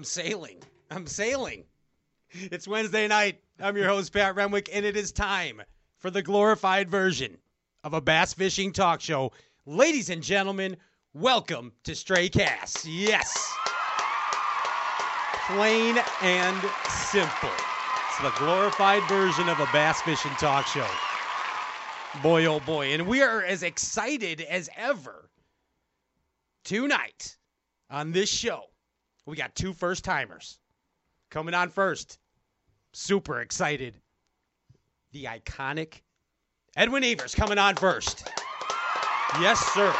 I'm sailing. I'm sailing. It's Wednesday night. I'm your host, Pat Renwick, and it is time for the glorified version of a bass fishing talk show. Ladies and gentlemen, welcome to Stray Casts. Yes. Plain and simple. It's the glorified version of a bass fishing talk show. Boy, oh boy. And we are as excited as ever tonight on this show. We got two first timers coming on first. Super excited. The iconic Edwin Evers coming on first. Yes, sir.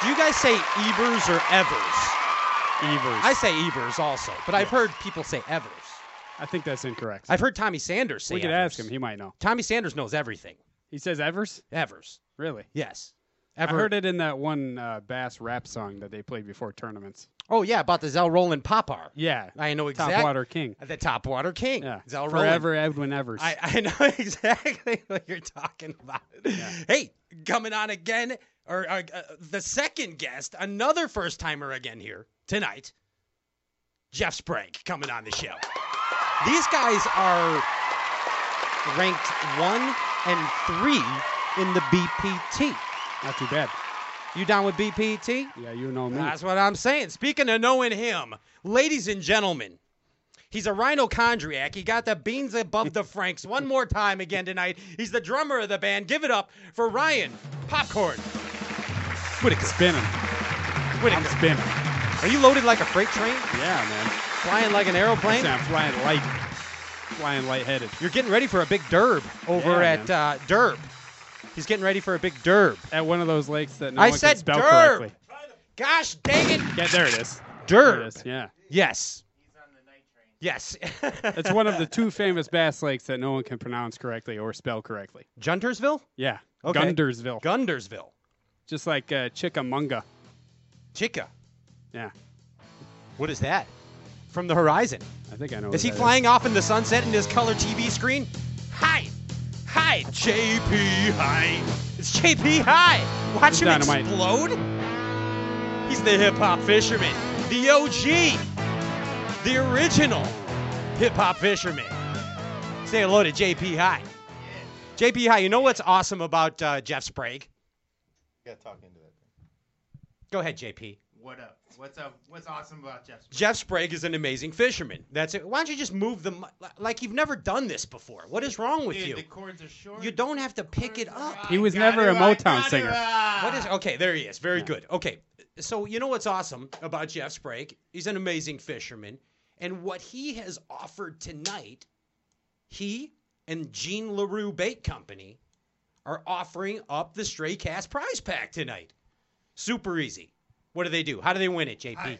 Do you guys say Evers or Evers? Evers. I say Evers also, but I've heard people say Evers. I think that's incorrect. I've heard Tommy Sanders say we could Evers. ask him. He might know. Tommy Sanders knows everything. He says Evers? Evers. Really? Yes. I heard it in that one uh, bass rap song that they played before tournaments. Oh, yeah, about the Zell Rowland Pop-R. Yeah. I know exactly. Topwater King. The Topwater King. Yeah. Zell Rowland. Forever Edwin Evers. I, I know exactly what you're talking about. Hey, coming on again, or uh, uh, the second guest, another first timer again here tonight, Jeff Sprague coming on the show. These guys are ranked one and three in the BPT. Not too bad. You down with BPT? Yeah, you know me. That's what I'm saying. Speaking of knowing him, ladies and gentlemen, he's a rhinochondriac. He got the beans above the Franks one more time again tonight. He's the drummer of the band. Give it up for Ryan Popcorn. Whitaker. Spinning. Whitaker. I'm spinning. Are you loaded like a freight train? Yeah, man. Flying like an aeroplane? I'm flying light. Flying lightheaded. You're getting ready for a big derb over Yeah, at uh, Derb. He's getting ready for a big derb. At one of those lakes that no I one said can spell derb. correctly. Gosh dang it. Yeah, there it is. There Derb. it is. Yeah. Yes. Yes. It's one of the two famous bass lakes that no one can pronounce correctly or spell correctly. Juntersville? Yeah. Okay. Guntersville. Guntersville. Just like uh, Chickamauga. Chica. Yeah. What is that? From the horizon. I think I know. Is what he that flying off in the sunset in his color TV screen? Hi! Hi, JP Hi! It's JP Hi! Watch He's him dynamite. explode! He's the hip hop fisherman, the OG, the original hip hop fisherman. Say hello to JP Hi. JP Hi, you know what's awesome about uh, Jeff Sprague? gotta talk into that. Go ahead, JP. What up? What's up? What's awesome about Jeff? Sprague? Jeff Sprague is an amazing fisherman. That's it. Why don't you just move the mi- like you've never done this before? What is wrong with Dude, you? the chords are short. You don't have to pick it up. He was never a it, I Motown got it, singer. What is okay? There he is. Very good. Okay, so you know what's awesome about Jeff Sprague? He's an amazing fisherman, and what he has offered tonight, he and Gene Larew Bait Company are offering up the Stray Cast prize pack tonight. Super easy. What do they do? How do they win it, JP? Hi.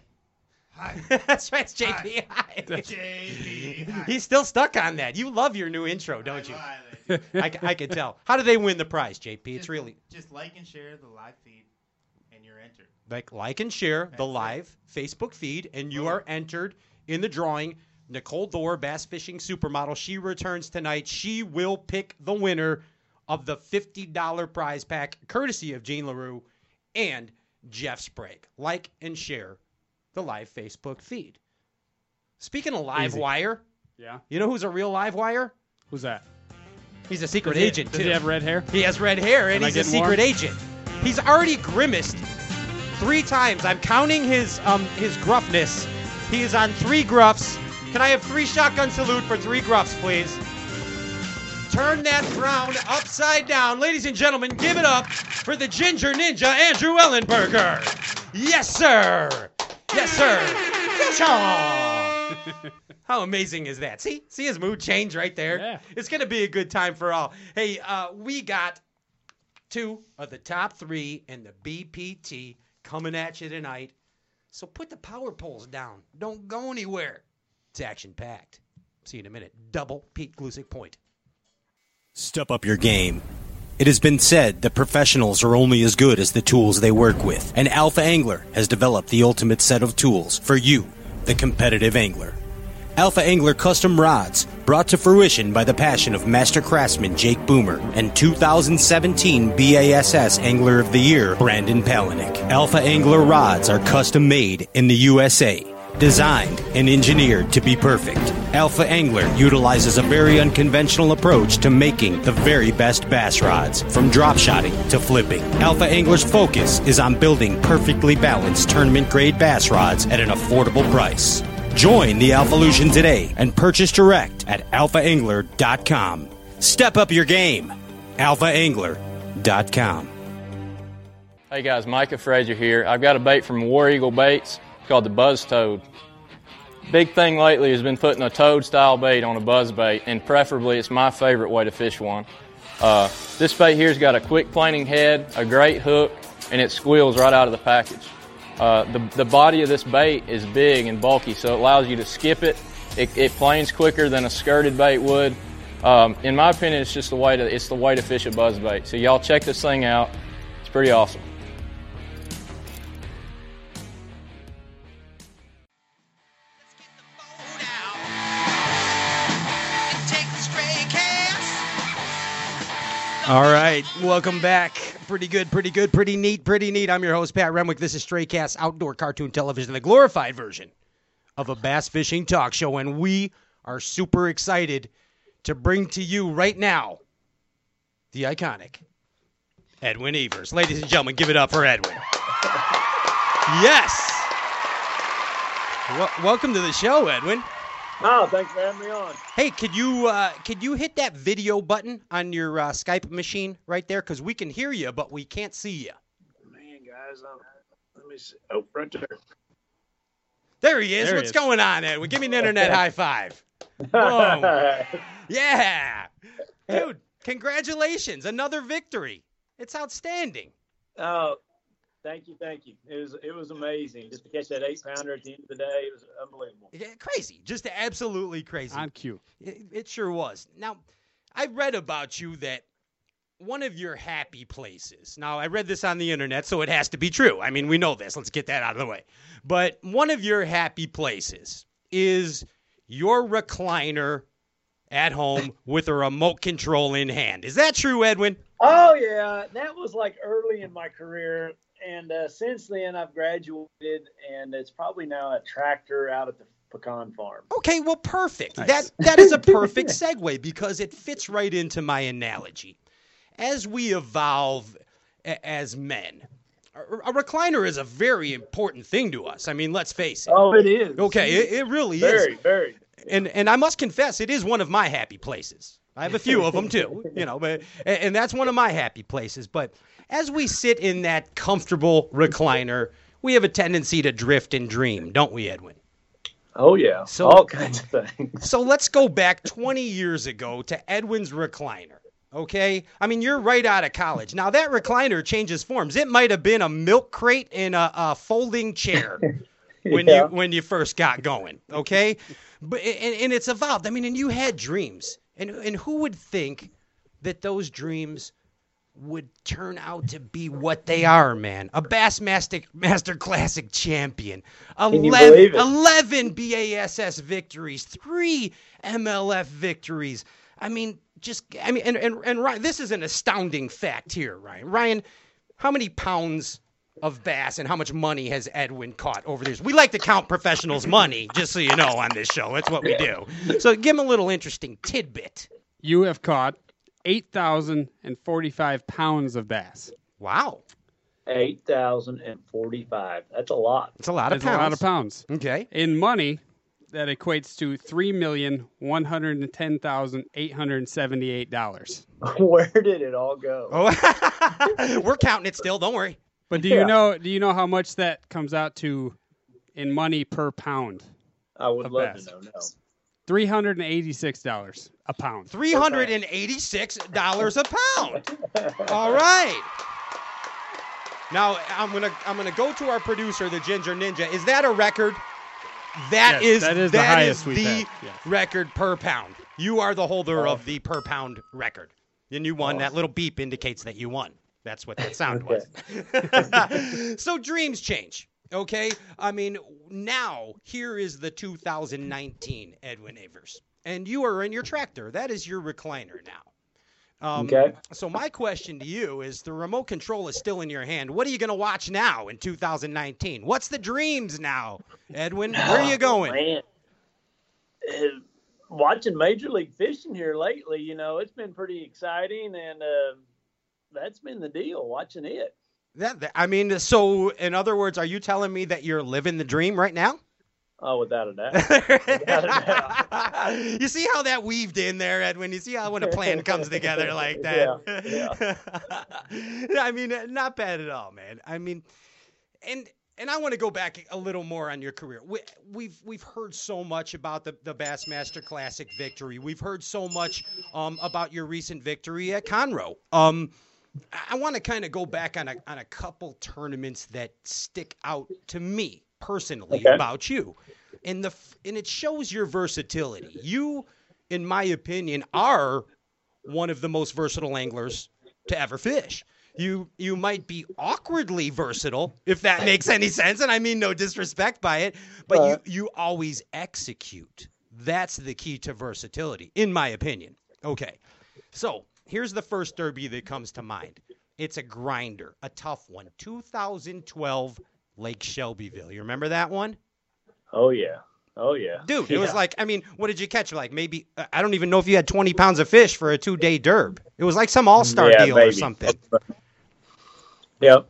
Hi. That's right, it's JP. Hi. JP. Hi. He's still stuck on that. You love your new intro, don't you? I, c- I can tell. How do they win the prize, JP? It's really just like and share the live feed, and you're entered. like like and share the That's it. live Facebook feed, and you are entered in the drawing. Nicole Dorr, bass fishing supermodel, she returns tonight. She will pick the winner of the fifty dollar prize pack, courtesy of Gene Larew and Jeff Sprague. Like and share the live Facebook feed. Speaking of live Easy. wire, Yeah. you know who's a real live wire? Who's that? He's a secret Does he- agent Does too. he have red hair? He has red hair and Am I he's a getting secret warm? agent. He's already grimaced three times. I'm counting his um his gruffness. He is on three gruffs. Can I have three shotgun salute for three gruffs, please? Turn that frown upside down. Ladies and gentlemen, give it up for the ginger ninja, Andrew Ellenberger. Yes, sir. Yes, sir. Yes. How amazing is that? See, see his mood change right there. Yeah. It's gonna be a good time for all. Hey, uh, we got two of the top three in the BPT coming at you tonight. So put the power poles down. Don't go anywhere. It's action packed. See you in a minute. Double Pete Glusick point. Step up your game. It has been said that professionals are only as good as the tools they work with, and Alpha Angler has developed the ultimate set of tools for you, the competitive angler. Alpha Angler custom rods, brought to fruition by the passion of master craftsman Jake Boomer and 2017 BASS Angler of the Year Brandon Palaniuk. Alpha Angler rods are custom made in the USA. Designed and engineered to be perfect, Alpha Angler utilizes a very unconventional approach to making the very best bass rods, from drop shotting to flipping. Alpha Angler's focus is on building perfectly balanced tournament grade bass rods at an affordable price. Join the Alpha Alphalution today and purchase direct at alphaangler.com. Step up your game. alphaangler.com. Hey guys, Micah Frazier here. I've got a bait from War Eagle Baits called the Buzz Toad. Big thing lately has been putting a toad style bait on a buzz bait, and preferably it's my favorite way to fish one. Uh, this bait here's got a quick planing head, a great hook, and it squeals right out of the package. Uh, the, the body of this bait is big and bulky, so it allows you to skip it. It, it planes quicker than a skirted bait would. Um, in my opinion, it's just the way to it's the way to fish a buzz bait. So y'all check this thing out. It's pretty awesome. All right, welcome back. Pretty good, pretty good, pretty neat, pretty neat. I'm your host, Pat Renwick. This is Stray Cast Outdoor Cartoon Television, the glorified version of a bass fishing talk show, and we are super excited to bring to you right now the iconic Edwin Evers. Ladies and gentlemen, give it up for Edwin. Yes. Wel- welcome to the show, Edwin. Oh, thanks for having me on. Hey, could you uh, could you hit that video button on your uh, Skype machine right there? Because we can hear you, but we can't see you. Man, guys, um, let me see. Oh, right there. There he is. There he What's is. going on, Edwin? Give me an internet high five. Boom. Yeah, dude. Congratulations, another victory. It's outstanding. oh, thank you, thank you. It was it was amazing just to catch that eight pounder at the end of the day. It was unbelievable. Yeah, Crazy, just absolutely crazy. On cue. It, it sure was. Now, I read about you that one of your happy places. Now, I read this on the internet, so it has to be true. I mean, we know this. Let's get that out of the way. But one of your happy places is your recliner at home with a remote control in hand. Is that true, Edwin? Oh yeah, that was like early in my career, and uh, since then I've graduated, and it's probably now a tractor out at the pecan farm. Okay, well, perfect. Nice. That that is a perfect segue because it fits right into my analogy. As we evolve a- as men, a, a recliner is a very important thing to us. I mean, let's face it. Oh, it is. Okay, it, it really very, is. very. And and I must confess, it is one of my happy places. I have a few of them too, you know, but and, that's one of my happy places. But as we sit in that comfortable recliner, we have a tendency to drift and dream, don't we, Edwin? Oh yeah, So- all kinds of things. So let's go back 20 years ago to Edwin's recliner. Okay? I mean, you're right out of college. Now, that recliner changes forms. It might have been a milk crate and a, a folding chair when Yeah. you when you first got going. Okay? But and, and it's evolved. I mean, and you had dreams. And and who would think that those dreams would turn out to be what they are, man. A Bassmaster Master Classic champion. you 11, 11 BASS victories, three MLF victories. I mean, just, I mean, and, and, and Ryan, this is an astounding fact here, Ryan. Ryan, how many pounds of bass and how much money has Edwin caught over the years? We like to count professionals' money, just so you know, on this show. That's what we do. So give him a little interesting tidbit. You have caught 8,045 pounds of bass. Wow. Eight thousand and forty-five. That's a lot. It's a lot of That's pounds. a lot of pounds. Okay. In money, that equates to three million one hundred and ten thousand eight hundred and seventy-eight dollars. Where did it all go? Oh, we're counting it still. Don't worry. But do Yeah. you know? Do you know how much that comes out to in money per pound? I would love bass. to know. No. Three hundred and eighty-six dollars a pound. Three hundred and eighty-six dollars a pound. All right. Now I'm gonna I'm gonna go to our producer, the Ginger Ninja. Is that a record? That Yes, is that is the highest is we've the had, yes. record per pound. You are the holder Oh. of the per pound record, and you won. Oh. That little beep indicates that you won. That's what that sound was. so dreams change. Okay, I mean now here is the 2019 Edwin Evers, and you are in your tractor. That is your recliner now. Um, Okay. So my question to you is: the remote control is still in your hand. What are you going to watch now in 2019? What's the dreams now, Edwin? Where are you going? Oh, Man, Uh, watching Major League Fishing here lately, you know, it's been pretty exciting, and uh, that's been the deal. Watching it. That, that- I mean, so in other words, are you telling me that you're living the dream right now? Oh, without a doubt. you see how that weaved in there, Edwin? You see how when a plan comes together like that? I mean, not bad at all, man. I mean, and and I want to go back a little more on your career. We, we've we've heard so much about the the Bassmaster Classic victory. We've heard so much um, about your recent victory at Conroe. Um, I want to kind of go back on a on a couple tournaments that stick out to me personally Okay. about you, and the and it shows your versatility. You, in my opinion, are one of the most versatile anglers to ever fish. You you might be awkwardly versatile, if that makes any sense, and I mean no disrespect by it, but Uh. you you always execute. That's the key to versatility, in my opinion. Okay, so here's the first derby that comes to mind. It's a grinder, a tough one. 2012 Lake Shelbyville. You remember that one? Oh yeah. Oh yeah. Dude, it was like, I mean, what did you catch? Like maybe, uh, I don't even know if you had 20 pounds of fish for a two day derb. It was like some all star Yeah, deal or something. Yep.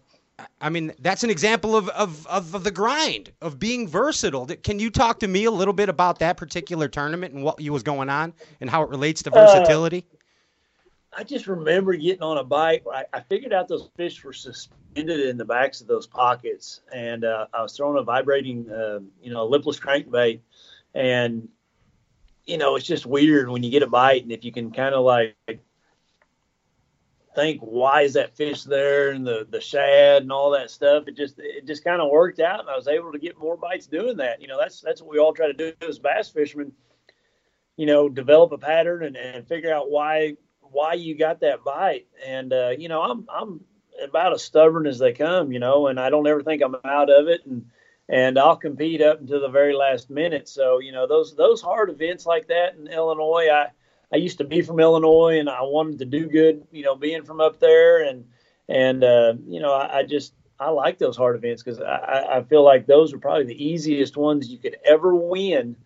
I mean, that's an example of, of, of, of the grind, of being versatile. Can you talk to me a little bit about that particular tournament and what you was going on and how it relates to Uh, versatility? I just remember getting on a bite. I, I figured out those fish were suspended in the backs of those pockets, and uh, I was throwing a vibrating, uh, you know, lipless crankbait, and you know, it's just weird when you get a bite, and if you can kind of like think why is that fish there and the the shad and all that stuff? It just it just kind of worked out and i was able to get more bites doing that. You know that's that's what we all try to do as bass fishermen you know develop a pattern and, and figure out why why you got that bite and uh, you know i'm i'm about as stubborn as they come you know and i don't ever think i'm out of it and and i'll compete up until the very last minute so you know those those hard events like that in illinois i I used to be from Illinois, and I wanted to do good. You know, being from up there, and and uh, you know, I, I just I like those hard events because I, I feel like those are probably the easiest ones you could ever win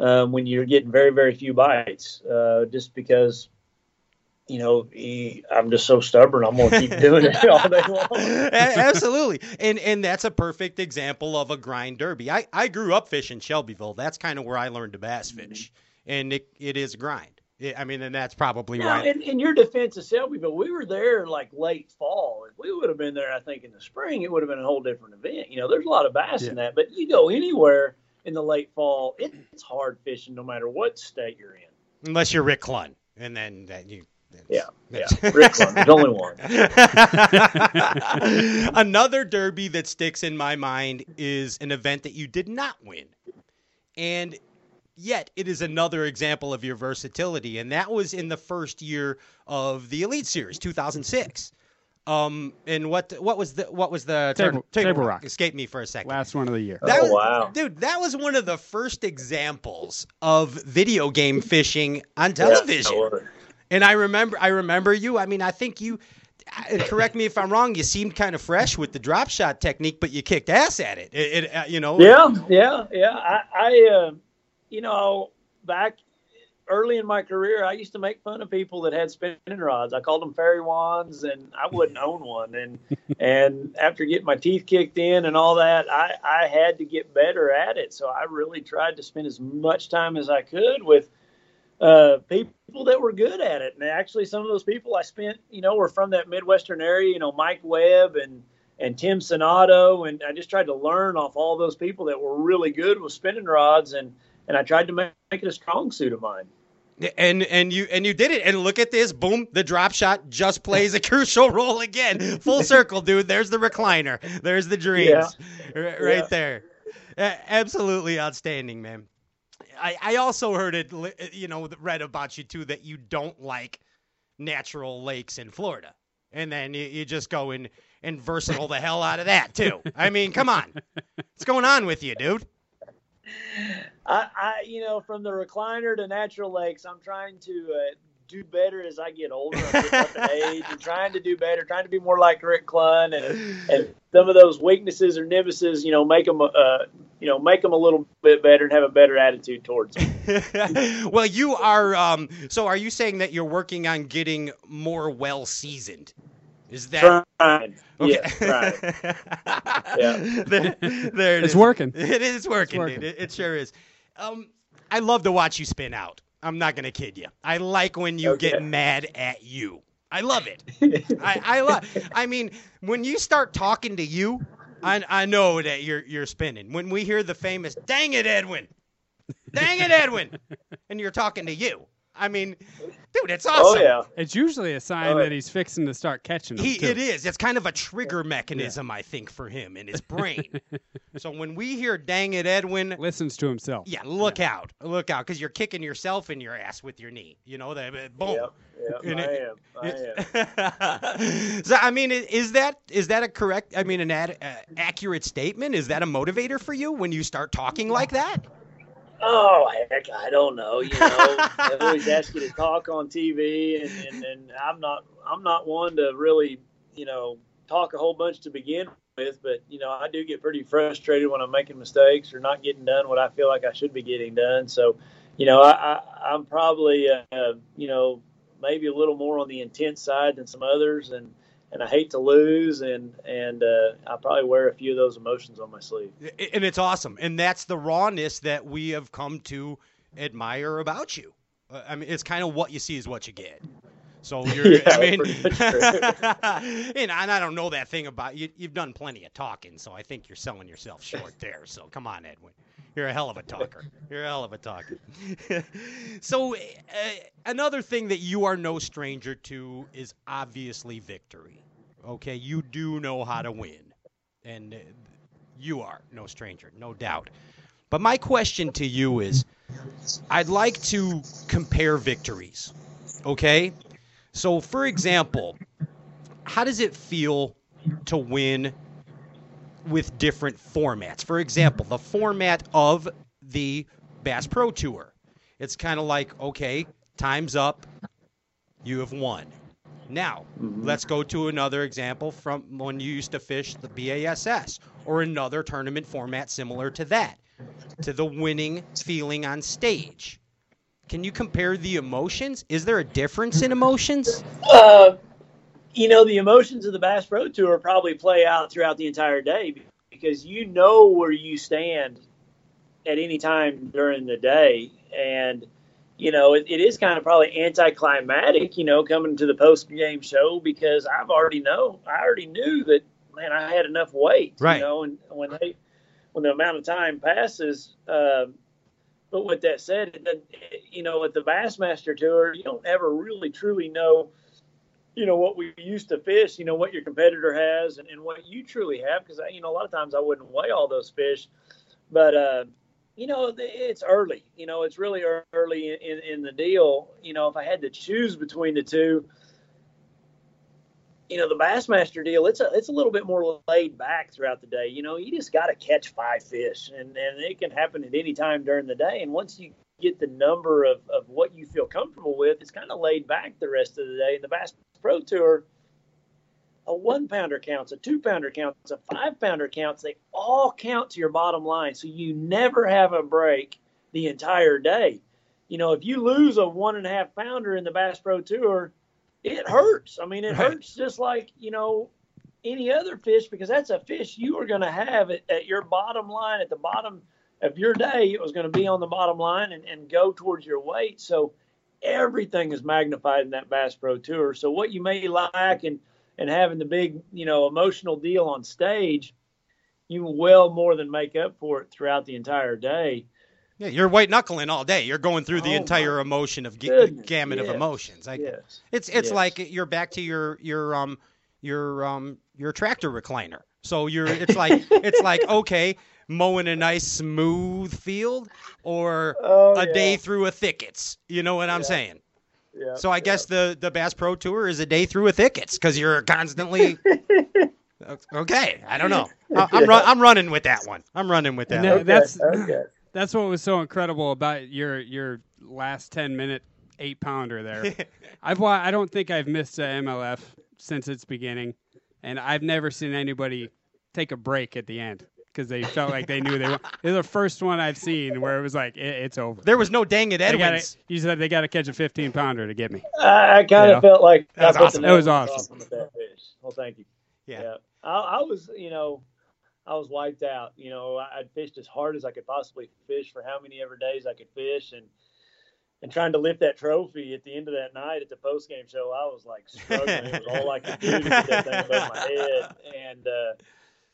um, when you're getting very very few bites. Uh, just because you know he, I'm just so stubborn, I'm gonna keep doing it all day long. Absolutely. And and that's a perfect example of a grind derby. I, I grew up fishing Shelbyville. That's kind of where I learned to bass fish. And it, it is grind. I- I mean, and that's probably Now, why. in, in your defense of Shelbyville, we were there like late fall. If we would have been there, I think in the spring, it would have been a whole different event. You know, there's a lot of bass in that, but you go anywhere in the late fall, it, it's hard fishing no matter what state you're in. Unless you're Rick Clunn. And then that you. Yeah, yeah. Rick Clunn, there's only one. Another derby that sticks in my mind is an event that you did not win. And yet it is another example of your versatility. And that was in the first year of the Elite Series, 2006. Um, and what what was the what was the Table- Table Rock. Escape me for a second. Last one of the year. That Oh, was, wow. dude! That was one of the first examples of video game fishing on television. Yeah, so, And I remember, I remember you. I mean, I think you. uh, Correct me if I'm wrong. You seemed kind of fresh with the drop shot technique, but you kicked ass at it. It, it uh, you know. Yeah, yeah, yeah. I, I uh, you know, back early in my career, I used to make fun of people that had spinning rods. I called them fairy wands, and I wouldn't own one. And and after getting my teeth kicked in and all that, I I had to get better at it. So I really tried to spend as much time as I could with uh, people that were good at it. And actually, some of those people I spent, you know, were from that Midwestern area. You know, Mike Webb and and Tim Sonato, and I just tried to learn off all those people that were really good with spinning rods, and and I tried to make, make it a strong suit of mine. And and you and you did it. And look at this. Boom! The drop shot just plays a crucial role again. Full circle, dude. There's the recliner. There's the dreams. R- Right Yeah. there. Absolutely outstanding, man. I, I also heard it, you know, read about you too that you don't like natural lakes in Florida, and then you, you just go and and versatile the hell out of that too. I mean, come on, what's going on with you, dude? I, I, you know, from the recliner to natural lakes, I'm trying to uh, do better as I get older. I'm getting up in age and trying to do better, trying to be more like Rick Clunn, and and some of those weaknesses or nimbuses, you know, make them, uh, you know, make them a little bit better and have a better attitude towards them. well, you are. Um, so, are you saying that you're working on getting more well seasoned? Is that Trying. okay? Yeah, right. Yeah. there, there it It's is. working. It is working, working. dude. It, it sure is. Um, I love to watch you spin out. I'm not gonna kid you. I like when you Okay. get mad at you. I love it. I, I love. I mean, when you start talking to you, I, I know that you're you're spinning. When we hear the famous "Dang it, Edwin," "Dang it, Edwin," and you're talking to you, I mean, dude, it's awesome. Oh yeah. It's usually a sign Oh, that he's fixing to start catching them. He, too. it is. It's kind of a trigger mechanism, I think, for him in his brain. so when we hear "Dang it, Edwin," Listens to himself. yeah, look out, look out, because you're kicking yourself in your ass with your knee. You know that. Boom. Yep, yep, I it- am. I am. so I mean, is that is that a correct? I mean, an ad, uh, accurate statement? Is that a motivator for you when you start talking like that? Oh heck, I don't know. You know, they always ask you to talk on TV, and, and, and I'm not I'm not one to really you know talk a whole bunch to begin with, but you know I do get pretty frustrated when I'm making mistakes or not getting done what I feel like I should be getting done. So, you know, I, I I'm probably uh, you know maybe a little more on the intense side than some others, and and I hate to lose, and and uh, I probably wear a few of those emotions on my sleeve. And it's awesome, and that's the rawness that we have come to admire about you. Uh, I mean, it's kind of what you see is what you get. So you're, Yeah, I mean, pretty much true. and, I- and I don't know that thing about you. You've done plenty of talking, so I think you're selling yourself short there. So come on, Edwin, you're a hell of a talker. You're a hell of a talker. so uh, another thing that you are no stranger to is obviously victory. Okay, you do know how to win, and uh, you are no stranger, no doubt. But my question to you is I'd like to compare victories. Okay? So, for example, how does it feel to win with different formats? For example, the format of the Bass Pro Tour. It's kind of like, okay, time's up, you have won. Now, let's go to another example from when you used to fish the BASS or another tournament format similar to that, to the winning feeling on stage. Can you compare the emotions? Is there a difference in emotions? Uh, you know, the emotions of the Bass Pro Tour probably play out throughout the entire day because you know where you stand at any time during the day. And, you know, it, it is kind of probably anticlimactic, you know, coming to the post game show because I've already know, I already knew that, man, I had enough weight, Right. you know, and when they, when the amount of time passes, um, but with that said, you know, with the Bassmaster Tour, you don't ever really truly know, you know, what we used to fish, you know, what your competitor has and, and what you truly have. Because, you know, a lot of times I wouldn't weigh all those fish. But, uh, you know, it's early. You know, it's really early in, in the deal. You know, if I had to choose between the two, you know, the Bassmaster deal, it's a it's a little bit more laid back throughout the day. You know, you just got to catch five fish, and and it can happen at any time during the day. And once you get the number of, of what you feel comfortable with, it's kind of laid back the rest of the day. And the Bass Pro Tour, a one pounder counts, a two pounder counts, a five pounder counts. They all count to your bottom line, so you never have a break the entire day. You know, if you lose a one and a half pounder in the Bass Pro Tour, it hurts. I mean, it Right. hurts just like you know any other fish because that's a fish you are going to have at, at your bottom line at the bottom of your day. It was going to be on the bottom line and, and go towards your weight. So everything is magnified in that Bass Pro Tour. So what you may lack and and having the big you know emotional deal on stage, you well more than make up for it throughout the entire day. Yeah, you're white knuckling all day. You're going through the Oh, entire emotion of goodness, gamut of emotions. I, Yes. It's it's Yes. like you're back to your your um your um your tractor recliner. So you're it's like it's like okay, mowing a nice smooth field or Oh, a yeah. day through a thickets. You know what I'm Yeah. saying? Yeah, So I yeah. guess the the Bass Pro Tour is a day through a thickets because you're constantly. okay, I don't know. I, I'm run, I'm running with that one. I'm running with that. And one. that's okay. that's what was so incredible about your your last ten minute eight pounder there. I've wa- I don't think I've missed a MLF since its beginning, and I've never seen anybody take a break at the end because they felt like they knew they were. They're the first one I've seen where it was like it, it's over. There was no dang it They gotta, you said they got to catch a 15 pounder to get me. I, I kind Yeah. of felt like That was awesome. the That was awesome. off on that fish. Well, thank you. Yeah. I, I was, you know, I was wiped out. You know, I- I'd fished as hard as I could possibly fish for how many ever days I could fish, and and trying to lift that trophy at the end of that night at the post game show, I was like struggling. it was all I could do to get that thing above my head, and uh,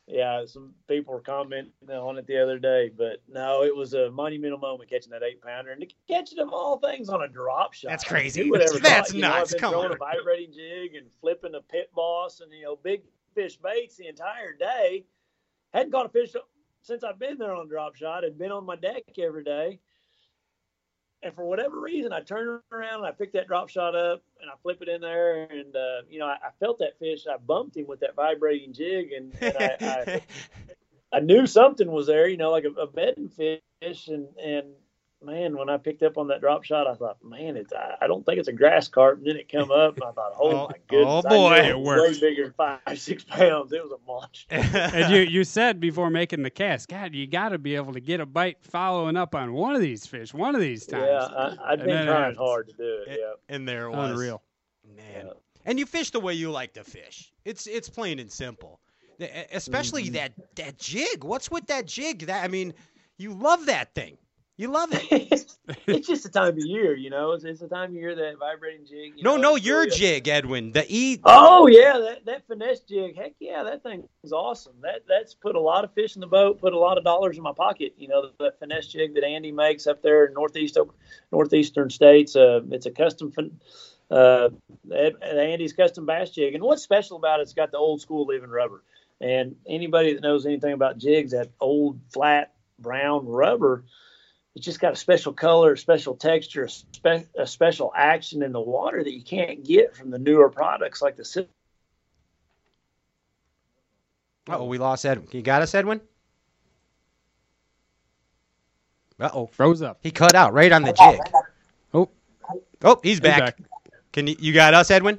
yeah, some people were commenting on it the other day, but no, it was a monumental moment catching that eight pounder and to catch it all things on a drop shot. That's crazy. Who would ever That's thought, know, nuts. Been Come throwing on. a vibrating jig and flipping a pit boss and you know big fish baits the entire day. Hadn't caught a fish since I've been there on drop shot. Had been on my deck every day. And for whatever reason, I turned around and I picked that drop shot up and I flip it in there. And, uh, you know, I, I felt that fish. I bumped him with that vibrating jig and, and I, I, I knew something was there, you know, like a, a bedding fish. And, and man, when I picked up on that drop shot, I thought, man, it's, I, I don't think it's a grass carp. And then it come up and I thought, oh, Oh, my goodness. oh, boy, it it was worked. way bigger than five, six pounds. It was a monster. And you, you said before making the cast, God, you got to be able to get a bite following up on one of these fish, one of these times. Yeah, I, I'd been trying hard to do it. Yeah. and there it was. Unreal. Man. Yeah. And you fish the way you like to fish. It's it's plain and simple. Especially Mm-hmm. that that jig. What's with that jig? That I mean, you love that thing. You love it. it's just the time of year, you know. It's, it's the time of year that vibrating jig. You no, know, no, your really jig, Edwin. The E. Oh yeah, that, that finesse jig. Heck yeah, that thing is awesome. That that's put a lot of fish in the boat, put a lot of dollars in my pocket. You know, that finesse jig that Andy makes up there in northeast northeastern states. Uh, it's a custom. Fin- uh, Andy's custom bass jig, and what's special about it? It's got the old school living rubber. And anybody that knows anything about jigs, that old flat brown rubber, it's just got a special color, a special texture, a, spe- a special action in the water that you can't get from the newer products like the Sil- Oh, we lost Edwin. You got us, Edwin? Uh oh. Froze up. He cut out right on the jig. Oh, Oh, he's back. back. Can you? You got us, Edwin?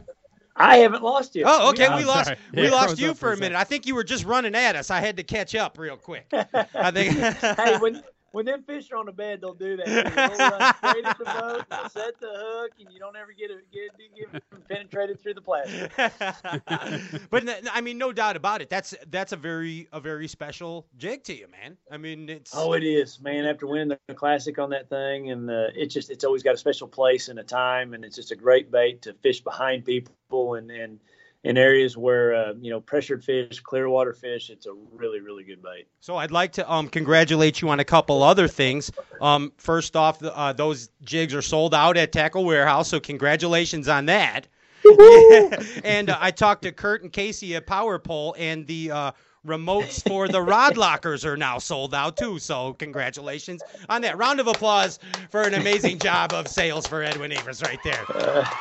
I haven't lost you. Oh, okay. Yeah, we lost. sorry. We Yeah, lost you for for a a minute. I think you were just running at us. I had to catch up real quick. I think. hey, when when them fish are on the bed, they'll do that. They'll straight at the boat, they'll set the hook, and you don't ever get it get, get penetrated through the plastic. but I mean, no doubt about it. That's that's a very a very special jig to you, man. I mean, it's Oh, it is, man. After winning the classic on that thing, and uh, it's just it's always got a special place and a time, and it's just a great bait to fish behind people and and in areas where uh, you know pressured fish, clear water fish. It's a really really good bite. So I'd like to um, congratulate you on a couple other things. Um, first off, the, uh, those jigs are sold out at Tackle Warehouse, so congratulations on that. and uh, I talked to Kurt and Casey at Power Pole, and the uh, remotes for the rod lockers are now sold out too. So congratulations on that. Round of applause for an amazing job of sales for Edwin Evers right there.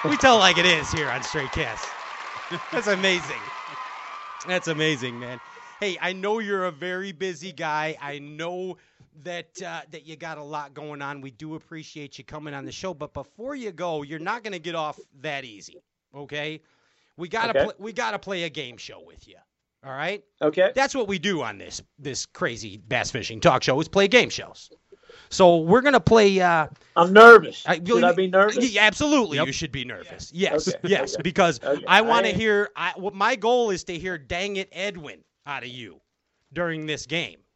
We tell like it is here on Stray Cast. That's amazing. That's amazing, man. Hey, I know you're a very busy guy. I know that uh, that you got a lot going on. We do appreciate you coming on the show, but before you go, you're not going to get off that easy. Okay? We got to Okay. pl- we got to play a game show with you. All right? Okay. That's what we do on this this crazy bass fishing talk show is play game shows. So we're going to play uh I'm nervous. I- Should I be nervous? yeah, absolutely, Yep. you should be nervous. Yes, Okay. yes, because Okay. I want to hear. I, what my goal is to hear "Dang it, Edwin" out of you during this game.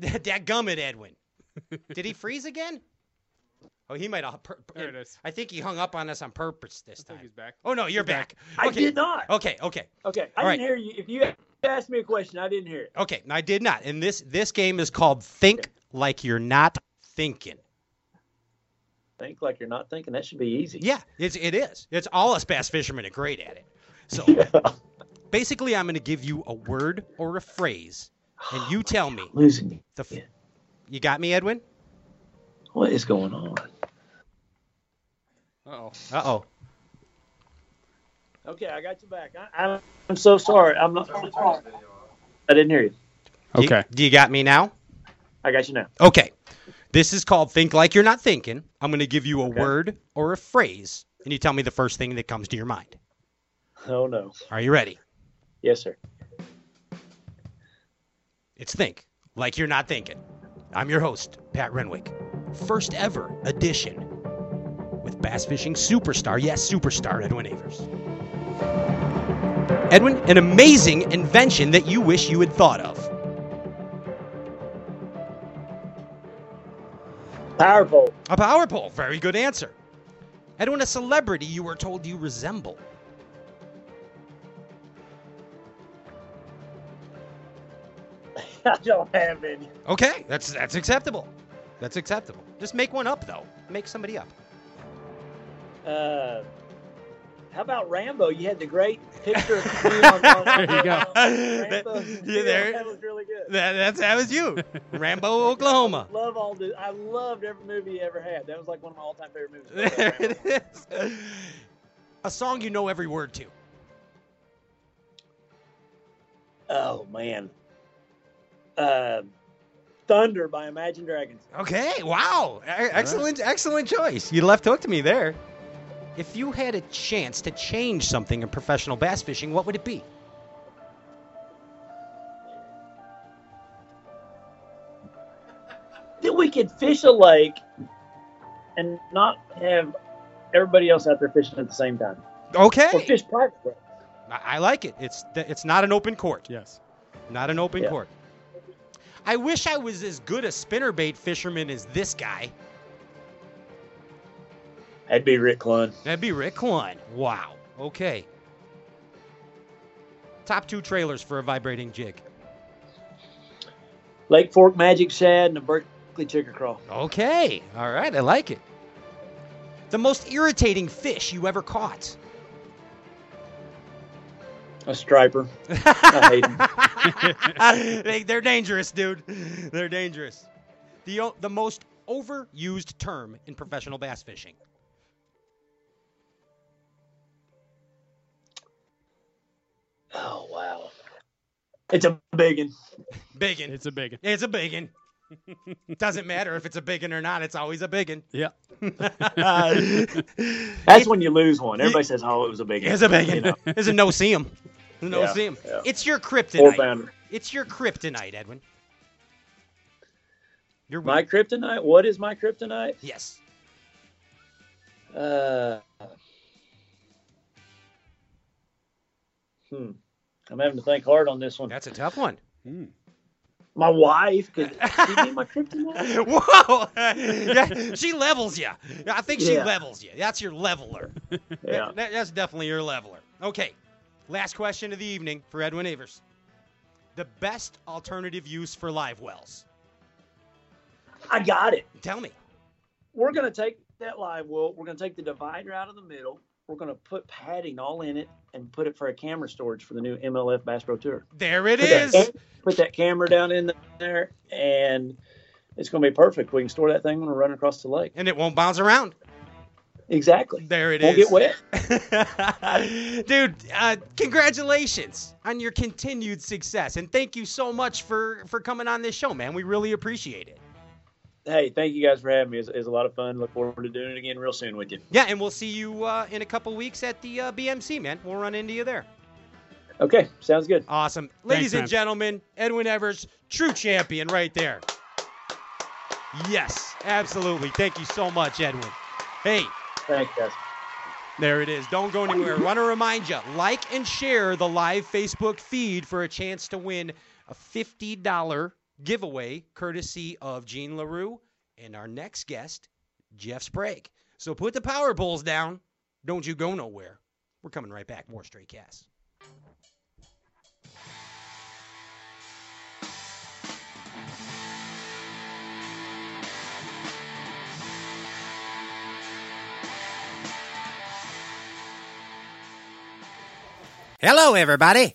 That gummit, Edwin. Did he freeze again? Oh, he might have. Per- There it is. I think he hung up on us on purpose this I think time. he's back. Oh no, you're He's back. back. I Okay. did not. Okay, okay, Okay, I All didn't hear you. If you asked me a question, I didn't hear it. okay. I did not. And this this game is called "Think Like You're Not Thinking." Think like you're not thinking. That should be easy. Yeah, it's it is. It's all us bass fishermen are great at it. So basically, I'm going to give you a word or a phrase, and you tell me Losing me. the. F- you got me, Edwin? What is going on? Uh-oh. Uh oh. Okay, I got you back. I, I'm, I'm so sorry. I'm not. I didn't hear you. Okay. Do you got me now? I got you now. Okay. This is called Think Like You're Not Thinking. I'm going to give you a word or a phrase, and you tell me the first thing that comes to your mind. Oh no. Are you ready? Yes, sir. It's Think Like You're Not Thinking. I'm your host, Pat Renwick. First ever edition with bass fishing superstar, yes, superstar Edwin Evers. Edwin, an amazing invention that you wish you had thought of. Power pole. A power pole. Very good answer. Edwin, a celebrity you were told you resemble. I don't have any. Okay, that's that's acceptable. That's acceptable. Just make one up though. Make somebody up. Uh, how about Rambo? You had the great picture of him on, on, There you go. Rambo. Yeah, there- That was really good. That, that's that was you, Rambo, Oklahoma. Love all the. I loved every movie you ever had. That was like one of my all-time favorite movies. There it is. A song you know every word to. Oh man. Uh, Thunder by Imagine Dragons. Okay, wow. Excellent, excellent choice. You left hook to me there. If you had a chance to change something in professional bass fishing, what would it be? That we could fish a lake and not have everybody else out there fishing at the same time. Or Okay, fish private. I I like it. It's it's not an open court. Yes. Not an open Yeah. court. I wish I was as good a spinnerbait fisherman as this guy. That'd be Rick Clunn. That'd be Rick Clunn. Wow. Okay. Top two trailers for a vibrating jig. Lake Fork Magic Shad and a Berkley Chigger Craw. Okay. All right. I like it. The most irritating fish you ever caught. A striper. I hate 'em. they, they're dangerous, dude. They're dangerous. The, the most overused term in professional bass fishing. Oh wow. It's a biggin. Biggin. It's a big one. It's a biggin. Doesn't matter if it's a biggin or not. It's always a biggin. Yeah. That's when you lose one. Everybody says, "Oh, it was a biggin." It's a biggin. You know, It's a no see 'em. No Yeah, see 'em. yeah. It's your kryptonite. It's your kryptonite, Edwin. Your My kryptonite. What is my kryptonite? yes. Uh, hmm. I'm having to think hard on this one. That's a tough one. Hmm. My wife could she be my kryptonite. Whoa! yeah, she levels you. I think she Yeah. levels you. That's your leveler. Yeah. That- that's definitely your leveler. Okay. Last question of the evening for Edwin Evers. The best alternative use for live wells. I got it. Tell me. We're gonna take that live well. We're gonna take the divider out of the middle. We're gonna put padding all in it and put it for a camera storage for the new MLF Bass Pro Tour. There it Put is. that, put that camera down in there, and it's gonna be perfect. We can store that thing when we're running across the lake. And it won't bounce around. Exactly. There it Won't is. get wet. Dude, uh, congratulations on your continued success. And thank you so much for, for coming on this show, man. We really appreciate it. Hey, thank you guys for having me. It's, it's a lot of fun. Look forward to doing it again real soon with you. Yeah, and we'll see you uh, in a couple weeks at the uh, BMC, man. We'll run into you there. Okay, sounds good. Awesome. Ladies and man. gentlemen, Edwin Evers, true champion right there. Yes, absolutely. Thank you so much, Edwin. Hey, Thanks, guys. there it is. Don't go anywhere. I want to remind you like and share the live Facebook feed for a chance to win a $50 giveaway courtesy of Gene Larew and our next guest, Jeff Sprague. So put the power poles down. Don't you go nowhere. We're coming right back. More Stray Cast. Hello, everybody.